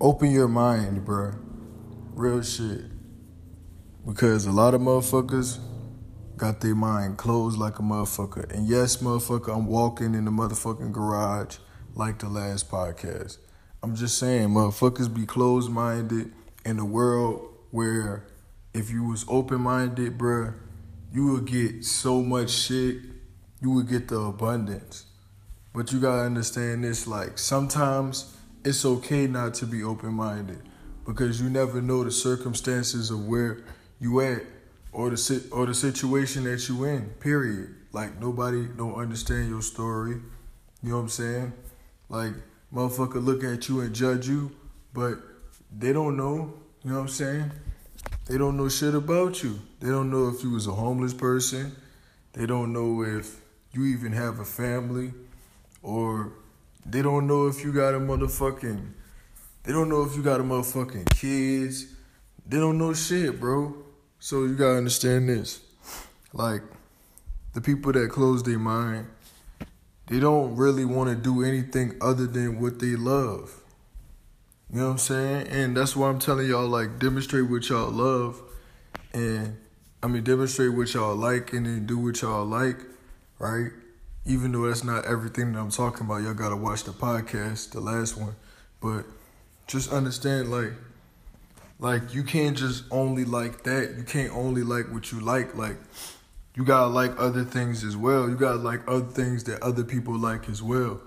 open your mind, bro. Real shit. Because a lot of motherfuckers got their mind closed like a motherfucker. And yes, motherfucker, I'm walking in the motherfucking garage like the last podcast. I'm just saying, motherfuckers be closed minded in a world where if you was open minded, bruh, you would get so much shit. You would get the abundance. But you gotta understand this like, sometimes it's okay not to be open minded because you never know the circumstances of where you at or the or the situation that you in. Period. Like nobody don't understand your story. You know what I'm saying? Like motherfucker look at you and judge you, but they don't know. You know what I'm saying? They don't know shit about you. They don't know if you was a homeless person. They don't know if you even have a family, or they don't know if you got a motherfucking. They don't know if you got a motherfucking kids. They don't know shit, bro. So you gotta understand this. Like, the people that close their mind, they don't really want to do anything other than what they love. You know what I'm saying? And that's why I'm telling y'all, like, demonstrate what y'all love. And, I mean, demonstrate what y'all like and then do what y'all like, right? Even though that's not everything that I'm talking about, y'all gotta watch the podcast, the last one. But just understand, like, like you can't just only like that. You can't only like what you like. Like you gotta like other things as well. You gotta like other things that other people like as well.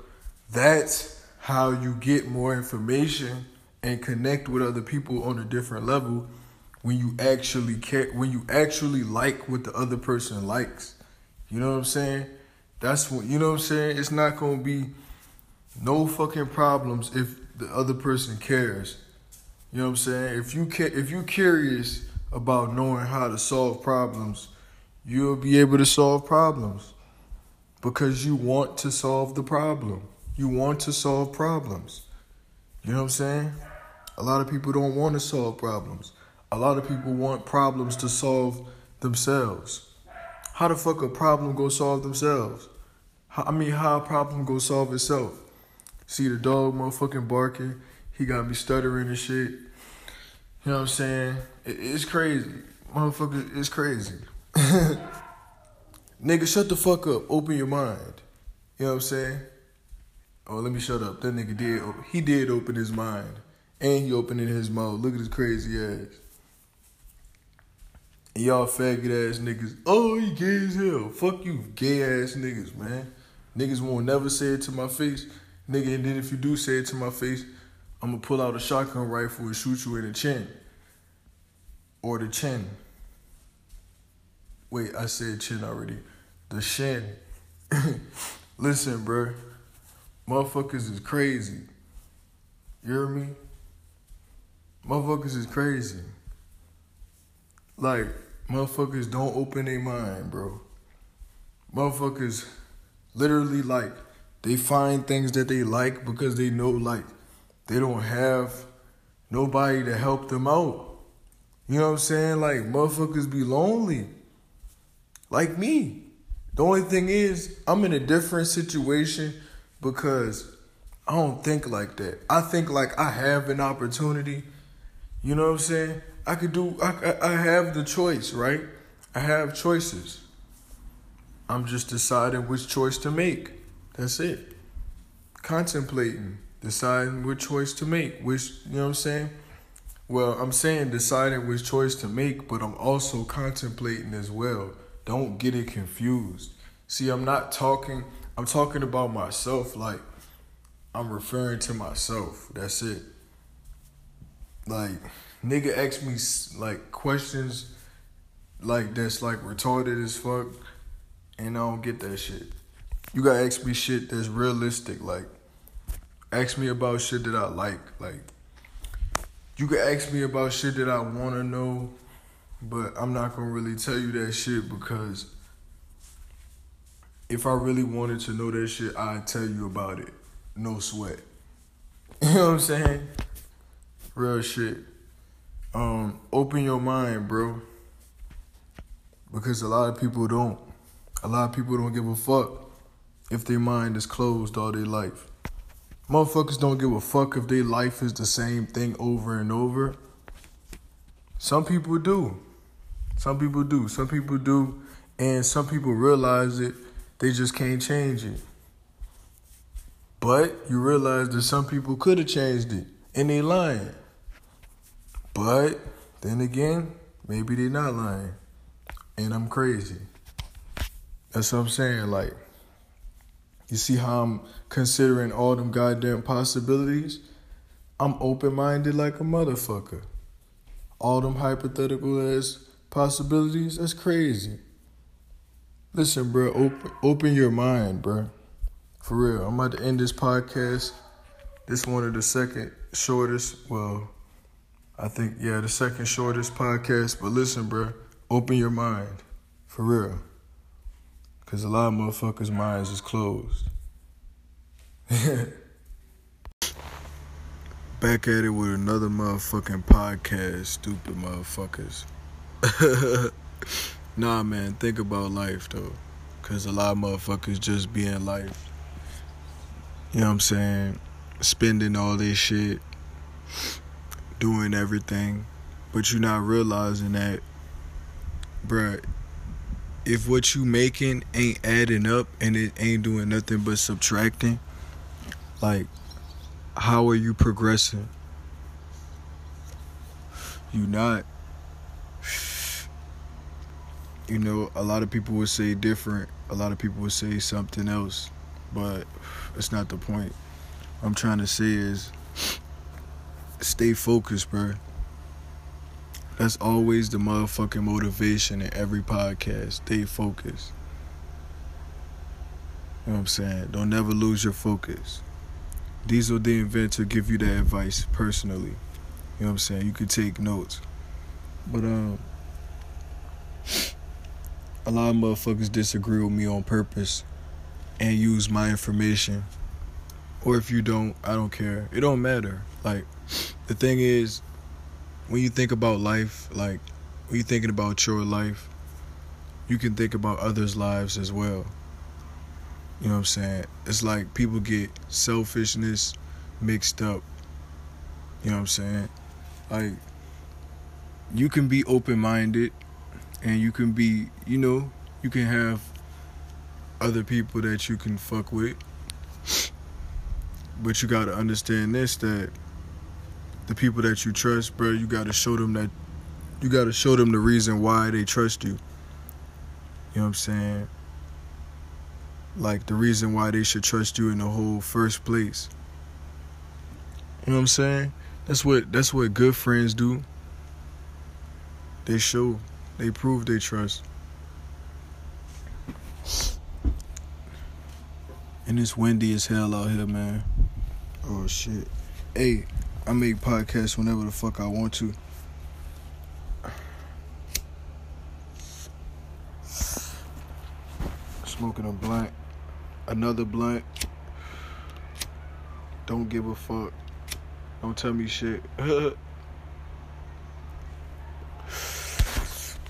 That's how you get more information and connect with other people on a different level when you actually care when you actually like what the other person likes. You know what I'm saying? That's what you know what I'm saying? It's not gonna be no fucking problems if the other person cares. You know what I'm saying? If you ca- if you're curious about knowing how to solve problems, you'll be able to solve problems because you want to solve the problem. You want to solve problems. You know what I'm saying? A lot of people don't want to solve problems. A lot of people want problems to solve themselves. How the fuck a problem go solve themselves? How, I mean, how a problem go solve itself? See the dog motherfucking barking he got me stuttering and shit. You know what I'm saying? It, it's crazy. Motherfucker, it's crazy. nigga, shut the fuck up. Open your mind. You know what I'm saying? Oh, let me shut up. That nigga did. He did open his mind. And he opened in his mouth. Look at his crazy ass. Y'all faggot ass niggas. Oh, he gay as hell. Fuck you, gay ass niggas, man. Niggas won't never say it to my face. Nigga, and then if you do say it to my face, I'm gonna pull out a shotgun rifle and shoot you in the chin. Or the chin. Wait, I said chin already. The shin. Listen, bro. Motherfuckers is crazy. You hear me? Motherfuckers is crazy. Like, motherfuckers don't open their mind, bro. Motherfuckers literally like they find things that they like because they know like they don't have nobody to help them out. You know what I'm saying? Like motherfuckers be lonely. Like me. The only thing is, I'm in a different situation because I don't think like that. I think like I have an opportunity. You know what I'm saying? I could do. I I have the choice, right? I have choices. I'm just deciding which choice to make. That's it. Contemplating deciding which choice to make, which, you know what I'm saying? Well, I'm saying deciding which choice to make, but I'm also contemplating as well. Don't get it confused. See, I'm not talking, I'm talking about myself like I'm referring to myself. That's it. Like, nigga ask me like questions like that's like retarded as fuck, and I don't get that shit. You gotta ask me shit that's realistic, like ask me about shit that I like. Like, you can ask me about shit that I want to know, but I'm not gonna really tell you that shit because if I really wanted to know that shit, I'd tell you about it. No sweat. You know what I'm saying? Real shit. Um, open your mind, bro. Because a lot of people don't. A lot of people don't give a fuck if their mind is closed all their life. motherfuckers don't give a fuck if their life is the same thing over and over. Some people do. Some people do. Some people do. And some people realize it, they just can't change it. But you realize that some people could have changed it and they lying. But then again, maybe they're not lying. And I'm crazy. That's what I'm saying. Like, you see how I'm considering all them goddamn possibilities? I'm open minded like a motherfucker. All them hypothetical ass possibilities, that's crazy. Listen, bro, open open your mind, bro. For real. I'm about to end this podcast. This one of the second shortest, well, I think yeah, the second shortest podcast. But listen, bro, open your mind. For real. Cause a lot of motherfuckers' minds is closed. Back at it with another motherfucking podcast, stupid motherfuckers. nah, man, think about life though. Cause a lot of motherfuckers just be in life. You know what I'm saying? Spending all this shit, doing everything, but you're not realizing that, bruh, if what you making ain't adding up and it ain't doing nothing but subtracting, like, how are you progressing? You not. You know, a lot of people would say different. A lot of people would say something else, but it's not the point. I'm trying to say is stay focused, bro. That's always the motherfucking motivation in every podcast. Stay focused. You know what I'm saying? Don't never lose your focus. Diesel the inventor give you that advice personally. You know what I'm saying? You could take notes. But um a lot of motherfuckers disagree with me on purpose and use my information. Or if you don't, I don't care. It don't matter. Like the thing is when you think about life, like when you're thinking about your life, you can think about others' lives as well. You know what I'm saying? It's like people get selfishness mixed up. You know what I'm saying? Like you can be open-minded and you can be, you know, you can have other people that you can fuck with. But you got to understand this that the people that you trust, bro, you got to show them that you got to show them the reason why they trust you. You know what I'm saying? Like the reason why they should trust you in the whole first place. You know what I'm saying? That's what that's what good friends do. They show, they prove they trust. And it's windy as hell out here, man. Oh shit. Hey, I make podcasts whenever the fuck I want to. Smoking a blunt. Another blunt. Don't give a fuck. Don't tell me shit.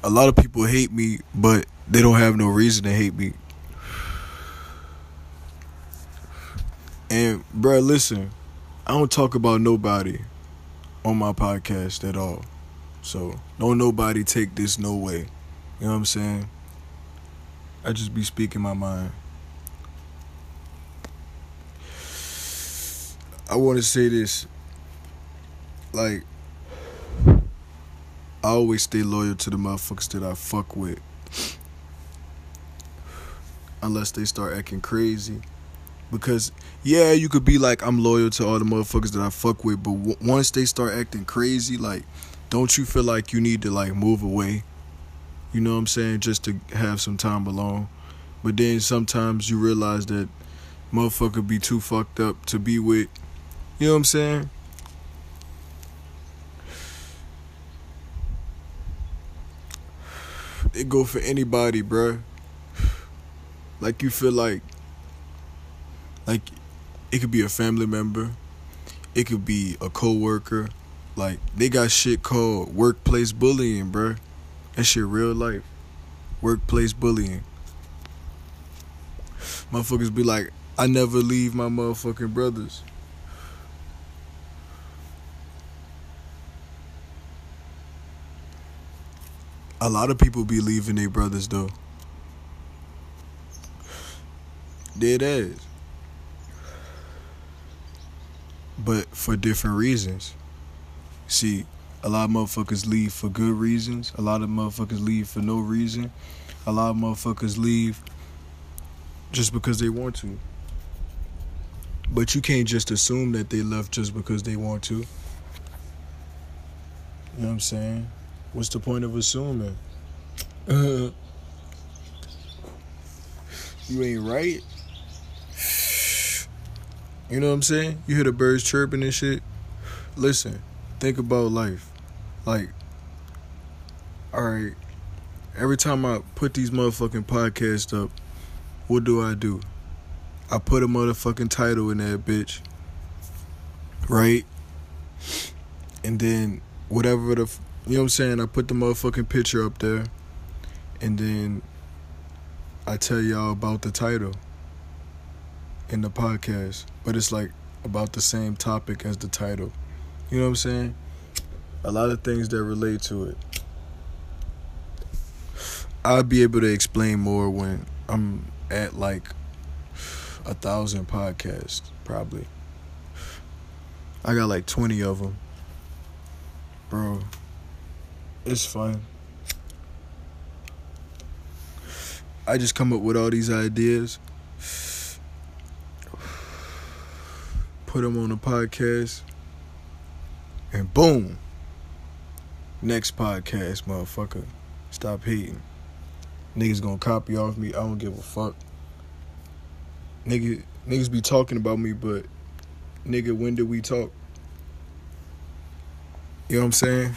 a lot of people hate me, but they don't have no reason to hate me. And, bruh, listen. I don't talk about nobody on my podcast at all. So don't nobody take this no way. You know what I'm saying? I just be speaking my mind. I want to say this. Like, I always stay loyal to the motherfuckers that I fuck with. Unless they start acting crazy because yeah, you could be like I'm loyal to all the motherfuckers that I fuck with, but w- once they start acting crazy, like, don't you feel like you need to like move away? You know what I'm saying? Just to have some time alone. But then sometimes you realize that motherfucker be too fucked up to be with. You know what I'm saying? It go for anybody, bruh. Like you feel like like it could be a family member, it could be a coworker. Like they got shit called workplace bullying, bruh. That shit real life. Workplace bullying. Motherfuckers be like, I never leave my motherfucking brothers. A lot of people be leaving their brothers though. Dead ass. But for different reasons. See, a lot of motherfuckers leave for good reasons. A lot of motherfuckers leave for no reason. A lot of motherfuckers leave just because they want to. But you can't just assume that they left just because they want to. You know what I'm saying? What's the point of assuming? you ain't right. You know what I'm saying? You hear the birds chirping and shit. Listen, think about life. Like, alright, every time I put these motherfucking podcasts up, what do I do? I put a motherfucking title in that bitch. Right? And then whatever the you know what I'm saying? I put the motherfucking picture up there, and then I tell y'all about the title in the podcast, but it's like about the same topic as the title. You know what I'm saying? A lot of things that relate to it. I'll be able to explain more when I'm at like a thousand podcasts, probably. I got like 20 of them. Bro, it's fun. I just come up with all these ideas, put them on a podcast, and boom. Next podcast, motherfucker. Stop hating. Niggas gonna copy off me. I don't give a fuck. Nigga, niggas be talking about me, but nigga, when did we talk? You know what I'm saying?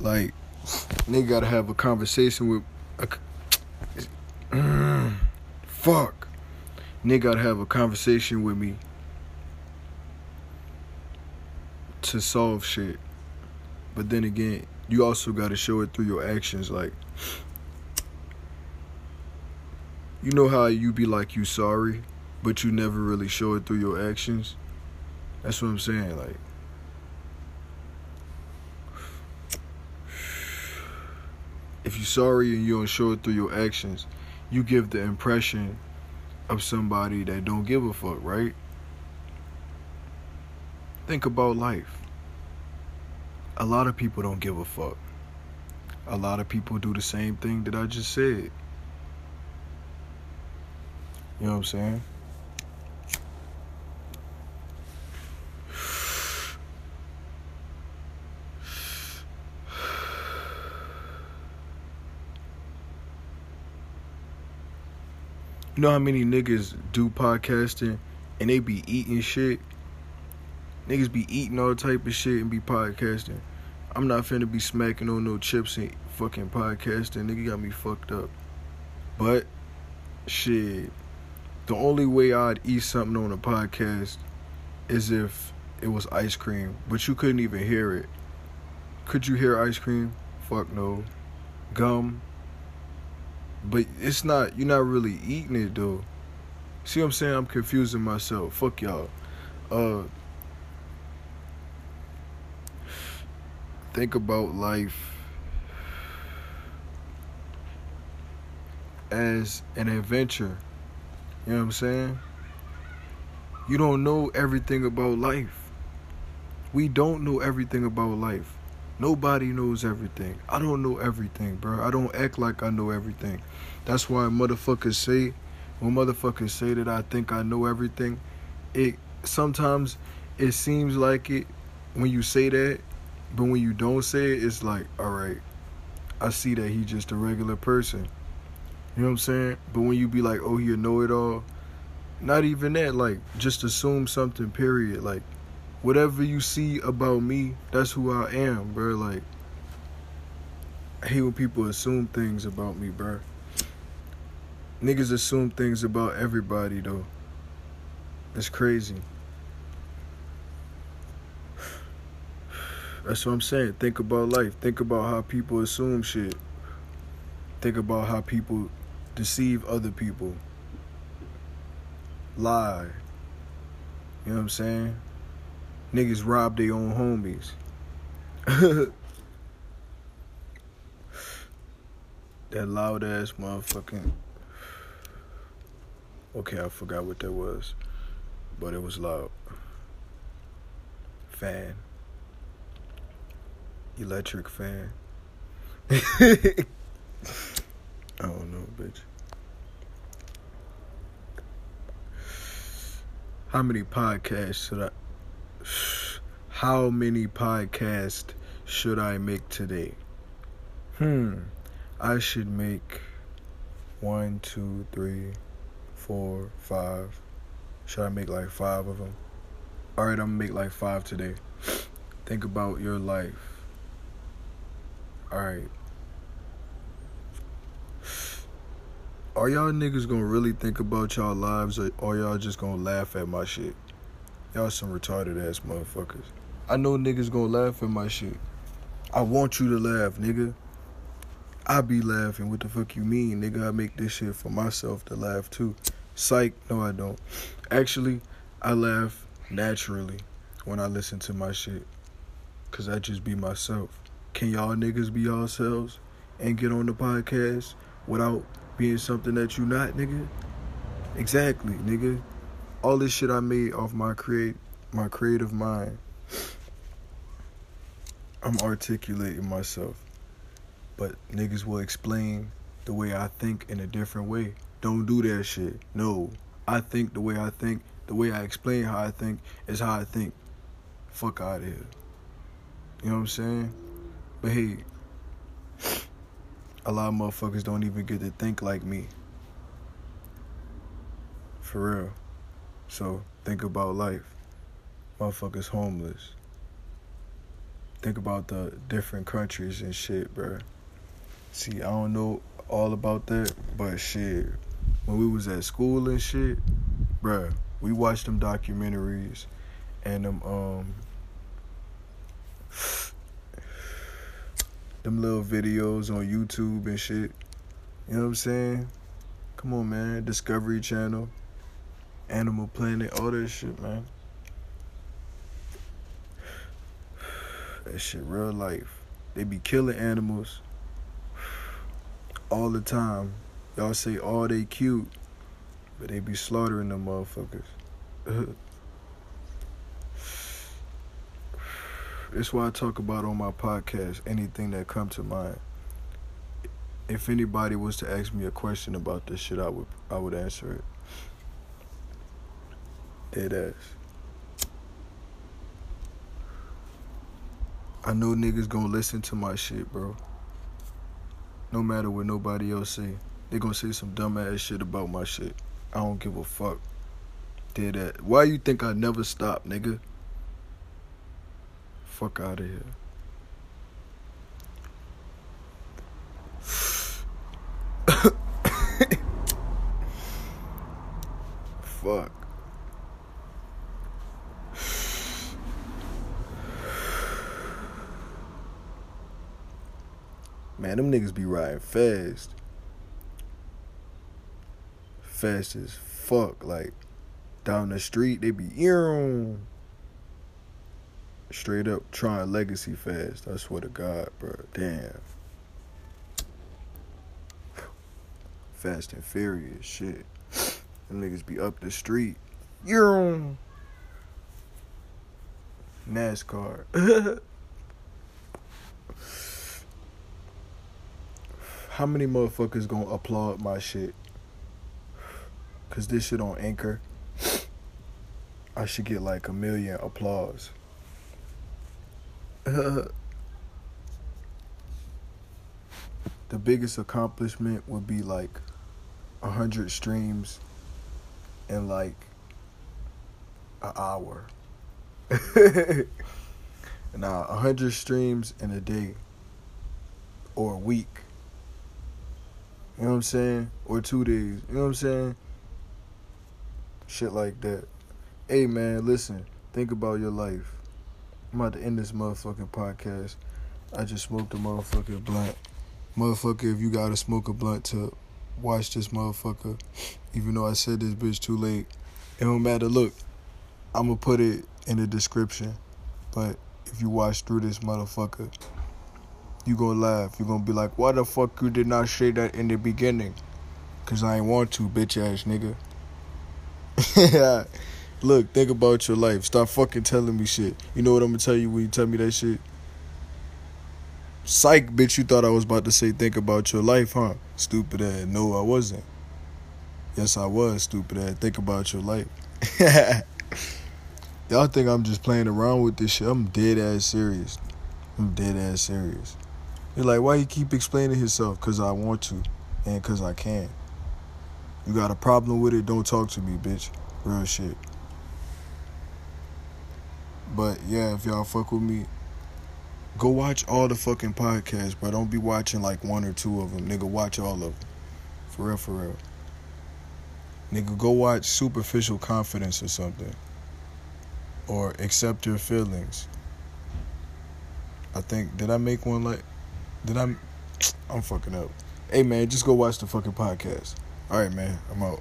Like, nigga gotta have a conversation with. A, fuck. Nigga gotta have a conversation with me to solve shit. But then again, you also gotta show it through your actions. Like, you know how you be like you sorry, but you never really show it through your actions. That's what I'm saying. Like. if you're sorry and you don't show it through your actions, you give the impression of somebody that don't give a fuck, right? Think about life. A lot of people don't give a fuck. A lot of people do the same thing that I just said. You know what I'm saying? You know how many niggas do podcasting and they be eating shit? Niggas be eating all type of shit and be podcasting. I'm not finna be smacking on no chips and fucking podcasting. Nigga got me fucked up. But, shit, the only way I'd eat something on a podcast is if it was ice cream. But you couldn't even hear it. Could you hear ice cream? Fuck no. Gum? But it's not, you're not really eating it though. See what I'm saying? I'm confusing myself. Fuck y'all. Uh, think about life as an adventure. You know what I'm saying? You don't know everything about life. We don't know everything about life. Nobody knows everything. I don't know everything, bro. I don't act like I know everything. That's why motherfuckers say, when motherfuckers say that I think I know everything, it sometimes it seems like it when you say that, but when you don't say it, it's like, all right, I see that he's just a regular person. You know what I'm saying? But when you be like, oh, he a know it all, not even that. Like, just assume something. Period. Like, whatever you see about me, that's who I am, bro. Like, I hate when people assume things about me, bro. Niggas assume things about everybody, though. It's crazy. That's what I'm saying. Think about life. Think about how people assume shit. Think about how people deceive other people. Lie. You know what I'm saying? Niggas rob their own homies. that loud ass motherfucking. Okay, I forgot what that was, but it was loud. Fan. Electric fan. I don't know, bitch. How many podcasts should I? How many podcasts should I make today? Hmm. I should make one, two, three, four, five. Should I make like five of them? All right, I'm gonna make like five today. Think about your life. All right. Are y'all niggas gonna really think about y'all lives or, or y'all just gonna laugh at my shit? Y'all some retarded ass motherfuckers. I know niggas gonna laugh at my shit. I want you to laugh, nigga. I be laughing. What the fuck you mean, nigga? I make this shit for myself to laugh too. Psych, no I don't. Actually, I laugh naturally when I listen to my shit. Cause I just be myself. Can y'all niggas be yourselves and get on the podcast without being something that you not, nigga? Exactly, nigga. All this shit I made off my create my creative mind. I'm articulating myself. But niggas will explain the way I think in a different way. Don't do that shit. No. I think the way I think, the way I explain how I think is how I think. Fuck out of here. You know what I'm saying? But hey, a lot of motherfuckers don't even get to think like me. For real. So think about life. Motherfuckers homeless. Think about the different countries and shit, bruh. See, I don't know all about that, but shit, when we was at school and shit, bruh, we watched them documentaries and them um them little videos on YouTube and shit. You know what I'm saying? Come on, man. Discovery Channel, Animal Planet, all that shit, man. That shit real life. They be killing animals all the time. Y'all say all they cute, but they be slaughtering them motherfuckers. It's why I talk about on my podcast anything that come to mind. If anybody was to ask me a question about this shit, I would I would answer it. Dead ass. I know niggas gonna listen to my shit, bro. No matter what nobody else say. They gonna say some dumb ass shit about my shit. I don't give a fuck. Did that. Why you think I never stop, nigga? Fuck out of here. Fuck. Man, them niggas be riding fast. Fast as fuck. Like, down the street, they be, ear Straight up trying legacy fast. I swear to God, bro. Damn. Fast and Furious shit. Them niggas be up the street. You're NASCAR. How many motherfuckers gonna applaud my shit? Cause this shit on Anchor. I should get like a million applause. the biggest accomplishment would be like a hundred streams in like an hour. now, a hundred streams in a day or a week. You know what I'm saying? Or two days. You know what I'm saying? Shit like that. Hey man, listen. Think about your life. I'm about to end this motherfucking podcast. I just smoked a motherfucking blunt. Motherfucker, if you gotta smoke a blunt to watch this motherfucker, even though I said this bitch too late, it don't matter. Look, I'm gonna put it in the description. But if you watch through this motherfucker, you gonna laugh. You're gonna be like, why the fuck you did not say that in the beginning? Cause I ain't want to, bitch ass nigga. yeah. Look, think about your life. Stop fucking telling me shit. You know what I'm gonna tell you when you tell me that shit? Psych, bitch, you thought I was about to say think about your life, huh? Stupid ass. No, I wasn't. Yes, I was, stupid ass. Think about your life. Y'all think I'm just playing around with this shit. I'm dead ass serious. I'm dead ass serious. You're like, why you keep explaining himself? Cause I want to. And cause I can. You got a problem with it, don't talk to me, bitch. Real shit. But yeah, if y'all fuck with me, go watch all the fucking podcasts, but don't be watching like one or two of them. Nigga, watch all of them. For real, for real. Nigga, go watch Superficial Confidence or something or accept your feelings. I think did I make one like did I I'm fucking up. Hey man, just go watch the fucking podcast. Alright man, I'm out.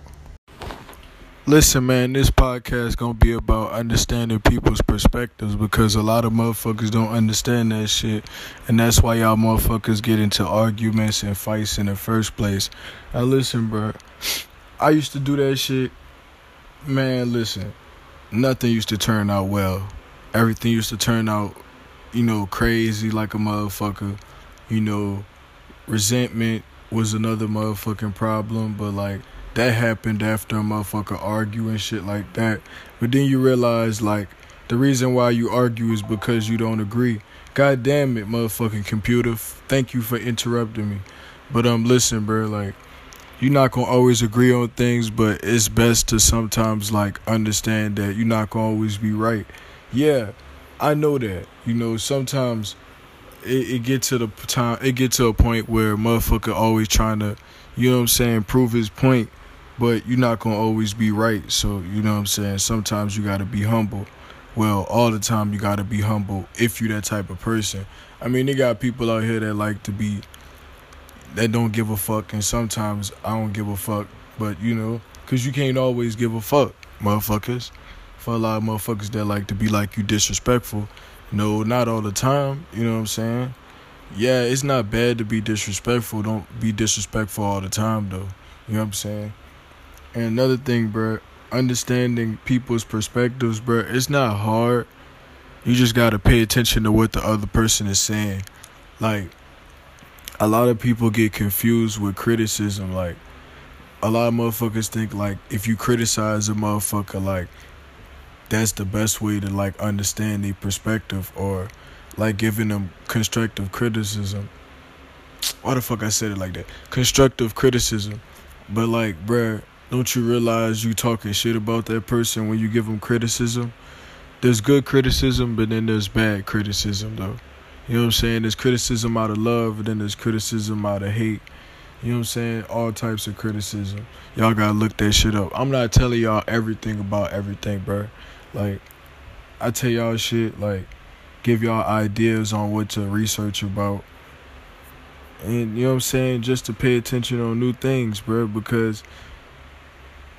Listen man, this podcast gonna be about understanding people's perspectives because a lot of motherfuckers don't understand that shit. And that's why y'all motherfuckers get into arguments and fights in the first place. Now listen, bro. I used to do that shit. Man, listen nothing used to turn out well. Everything used to turn out, you know, crazy like a motherfucker. You know, resentment was another motherfucking problem, but like that happened after a motherfucker argue and shit like that. But then you realize like the reason why you argue is because you don't agree. God damn it, motherfucking computer. Thank you for interrupting me. But um listen, bro, like you're not gonna always agree on things, but it's best to sometimes like understand that you're not gonna always be right. Yeah, I know that. You know, sometimes it, it get to the time it get to a point where motherfucker always trying to, you know what I'm saying, prove his point, but you're not gonna always be right. So you know what I'm saying. Sometimes you gotta be humble. Well, all the time you gotta be humble if you that type of person. I mean, they got people out here that like to be that don't give a fuck, and sometimes I don't give a fuck. But you know, cause you can't always give a fuck, motherfuckers. For a lot of motherfuckers that like to be like you disrespectful. No, not all the time. You know what I'm saying? Yeah, it's not bad to be disrespectful. Don't be disrespectful all the time though. You know what I'm saying? And another thing, bro, understanding people's perspectives, bro, it's not hard. You just gotta pay attention to what the other person is saying. Like a lot of people get confused with criticism. Like, a lot of motherfuckers think like if you criticize a motherfucker, like that's the best way to like understand the perspective or like giving them constructive criticism. Why the fuck I said it like that? Constructive criticism. But like, bruh, don't you realize you talking shit about that person when you give them criticism? There's good criticism, but then there's bad criticism though. You know what I'm saying? There's criticism out of love, and then there's criticism out of hate. You know what I'm saying? All types of criticism. Y'all gotta look that shit up. I'm not telling y'all everything about everything, bro. Like, I tell y'all shit, like, give y'all ideas on what to research about. And, you know what I'm saying? Just to pay attention on new things, bro, because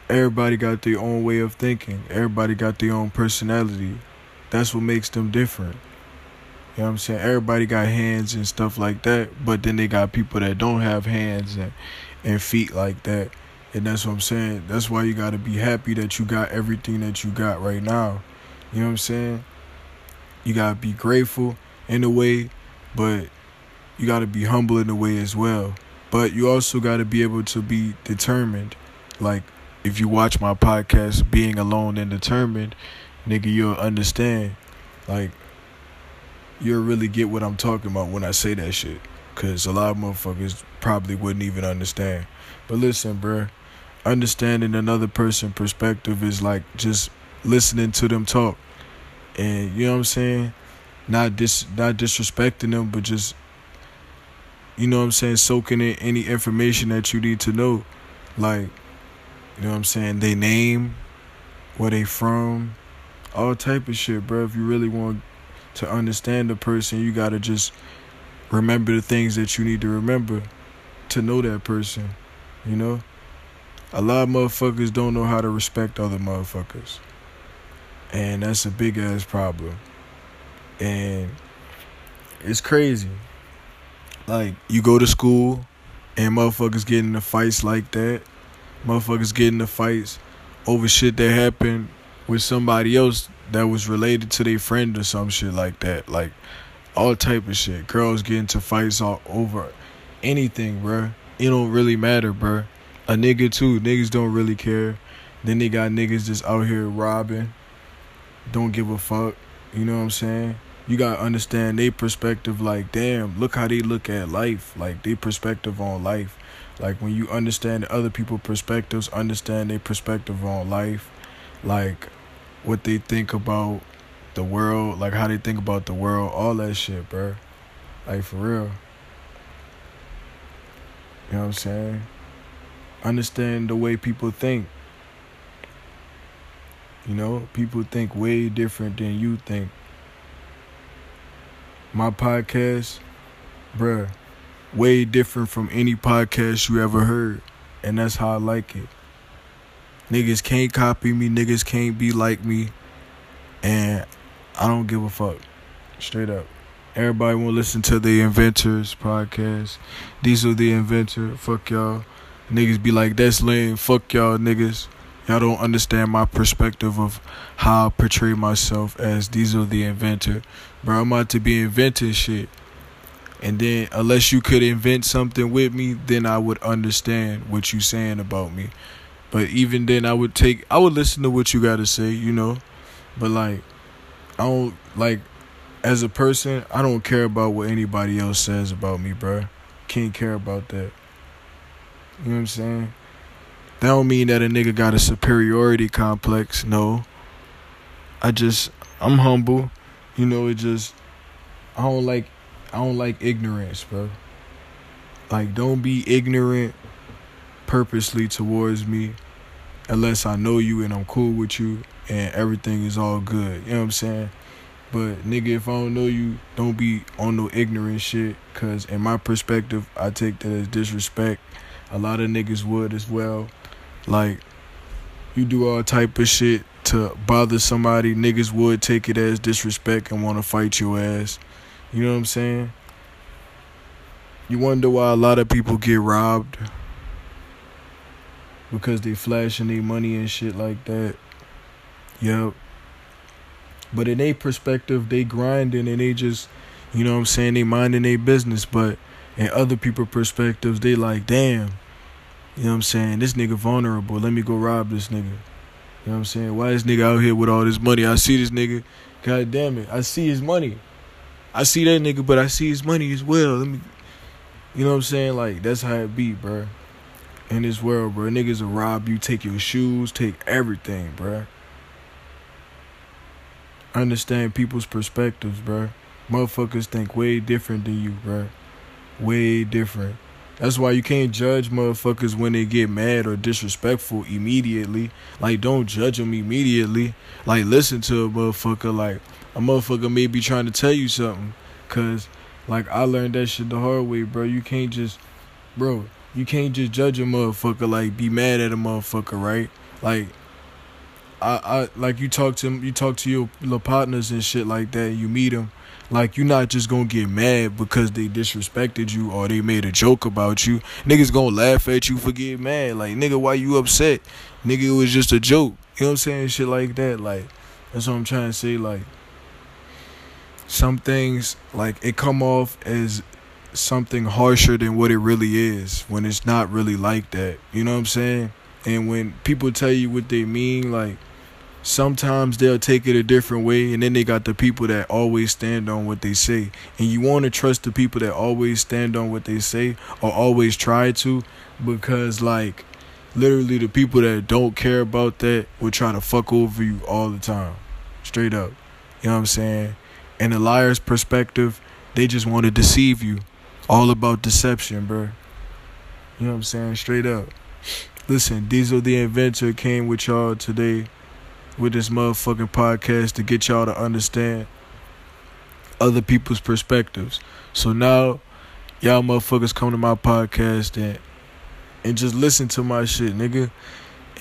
everybody got their own way of thinking, everybody got their own personality. That's what makes them different. You know what I'm saying? Everybody got hands and stuff like that, but then they got people that don't have hands and, and feet like that. And that's what I'm saying. That's why you got to be happy that you got everything that you got right now. You know what I'm saying? You got to be grateful in a way, but you got to be humble in a way as well. But you also got to be able to be determined. Like, if you watch my podcast, Being Alone and Determined, nigga, you'll understand. Like, you'll really get what I'm talking about when I say that shit. Cause a lot of motherfuckers probably wouldn't even understand. But listen, bruh, understanding another person's perspective is like just listening to them talk. And you know what I'm saying? Not dis not disrespecting them, but just you know what I'm saying, soaking in any information that you need to know. Like, you know what I'm saying, they name, where they from, all type of shit, bro. If you really want to understand a person, you gotta just remember the things that you need to remember to know that person. You know? A lot of motherfuckers don't know how to respect other motherfuckers. And that's a big ass problem. And it's crazy. Like, you go to school and motherfuckers get into fights like that. Motherfuckers get into fights over shit that happened with somebody else that was related to their friend or some shit like that. Like, all type of shit. Girls get into fights all over anything, bruh. It don't really matter, bruh. A nigga too. Niggas don't really care. Then they got niggas just out here robbing. Don't give a fuck. You know what I'm saying? You gotta understand their perspective. Like, damn, look how they look at life. Like, their perspective on life. Like, when you understand other people's perspectives, understand their perspective on life. Like, what they think about the world, like how they think about the world, all that shit, bro. Like for real. You know what I'm saying? Understand the way people think. You know, people think way different than you think. My podcast, bruh, way different from any podcast you ever heard. And that's how I like it. Niggas can't copy me, niggas can't be like me. And I don't give a fuck. Straight up. Everybody to listen to the Inventors podcast. Diesel the Inventor. Fuck y'all. Niggas be like, that's lame. Fuck y'all niggas. Y'all don't understand my perspective of how I portray myself as Diesel the Inventor. Bro, I'm about to be inventing shit. And then, unless you could invent something with me, then I would understand what you saying about me. But even then, I would take, I would listen to what you got to say, you know. But like, I don't like as a person, I don't care about what anybody else says about me, bro. Can't care about that. You know what I'm saying? That don't mean that a nigga got a superiority complex. No. I just I'm humble. You know, it just I don't like I don't like ignorance, bro. Like don't be ignorant purposely towards me unless I know you and I'm cool with you and everything is all good. You know what I'm saying? But nigga, if I don't know you, don't be on no ignorant shit. Cause in my perspective, I take that as disrespect. A lot of niggas would as well. Like, you do all type of shit to bother somebody, niggas would take it as disrespect and want to fight your ass. You know what I'm saying? You wonder why a lot of people get robbed because they flashing their money and shit like that. Yep. But in a perspective, they grinding and they just, you know what I'm saying, they minding their business. But in other people perspectives, they like, damn, you know what I'm saying, this nigga vulnerable. Let me go rob this nigga. You know what I'm saying? Why this nigga out here with all this money? I see this nigga. God damn it. I see his money. I see that nigga, but I see his money as well. Let me You know what I'm saying? Like that's how it be, bro. In this world, bro. Niggas will rob you, take your shoes, take everything, bro understand people's perspectives, bro. Motherfuckers think way different than you, bro. Way different. That's why you can't judge motherfuckers when they get mad or disrespectful immediately. Like, don't judge them immediately. Like, listen to a motherfucker. Like, a motherfucker may be trying to tell you something. Cause, like, I learned that shit the hard way, bro. You can't just, bro, you can't just judge a motherfucker. Like, be mad at a motherfucker, right? Like, I, I like you talk to you talk to your little partners and shit like that. You meet them, like you're not just gonna get mad because they disrespected you or they made a joke about you. Niggas gonna laugh at you for getting mad. Like nigga, why you upset? Nigga, it was just a joke. You know what I'm saying? Shit like that. Like that's what I'm trying to say. Like some things like it come off as something harsher than what it really is when it's not really like that. You know what I'm saying? And when people tell you what they mean, like sometimes they'll take it a different way and then they got the people that always stand on what they say. And you want to trust the people that always stand on what they say or always try to because like literally the people that don't care about that will try to fuck over you all the time. Straight up. You know what i'm saying? And the liar's perspective they just want to deceive you. All about deception bro you know what i'm saying? Straight up. Listen diesel the inventor came with y'all today with this motherfucking podcast to get y'all to understand other people's perspectives. So now y'all motherfuckers come to my podcast and and just listen to my shit, nigga,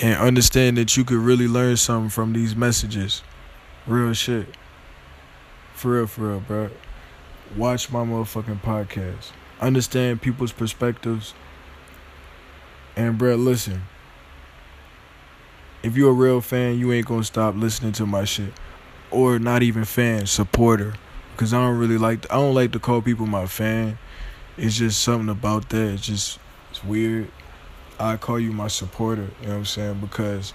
and understand that you could really learn something from these messages. Real shit. For real, for real, bro. Watch my motherfucking podcast. Understand people's perspectives. And, bro, listen. If you're a real fan, you ain't gonna stop listening to my shit. Or not even fan, supporter. Cause I don't really like I don't like to call people my fan. It's just something about that. It's just it's weird. I call you my supporter, you know what I'm saying? Because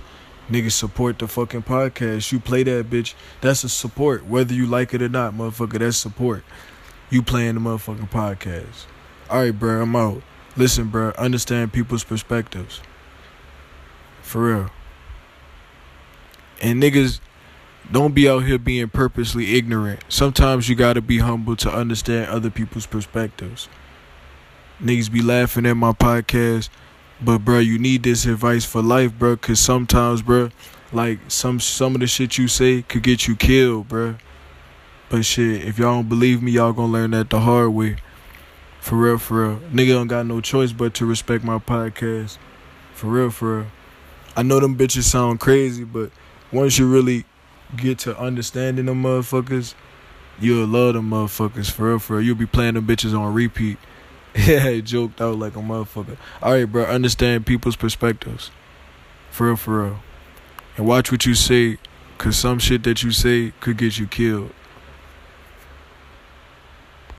niggas support the fucking podcast. You play that bitch, that's a support. Whether you like it or not, motherfucker, that's support. You playing the motherfucking podcast. Alright, bro, I'm out. Listen, bro, understand people's perspectives. For real. And niggas, don't be out here being purposely ignorant. Sometimes you gotta be humble to understand other people's perspectives. Niggas be laughing at my podcast, but bro, you need this advice for life, bro. Cause sometimes, bro, like some some of the shit you say could get you killed, bro. But shit, if y'all don't believe me, y'all gonna learn that the hard way. For real, for real. Nigga don't got no choice but to respect my podcast. For real, for real. I know them bitches sound crazy, but once you really get to understanding them motherfuckers, you'll love them motherfuckers. For real, for real. You'll be playing them bitches on repeat. Yeah, joked out like a motherfucker. All right, bro. Understand people's perspectives. For real, for real. And watch what you say, cause some shit that you say could get you killed.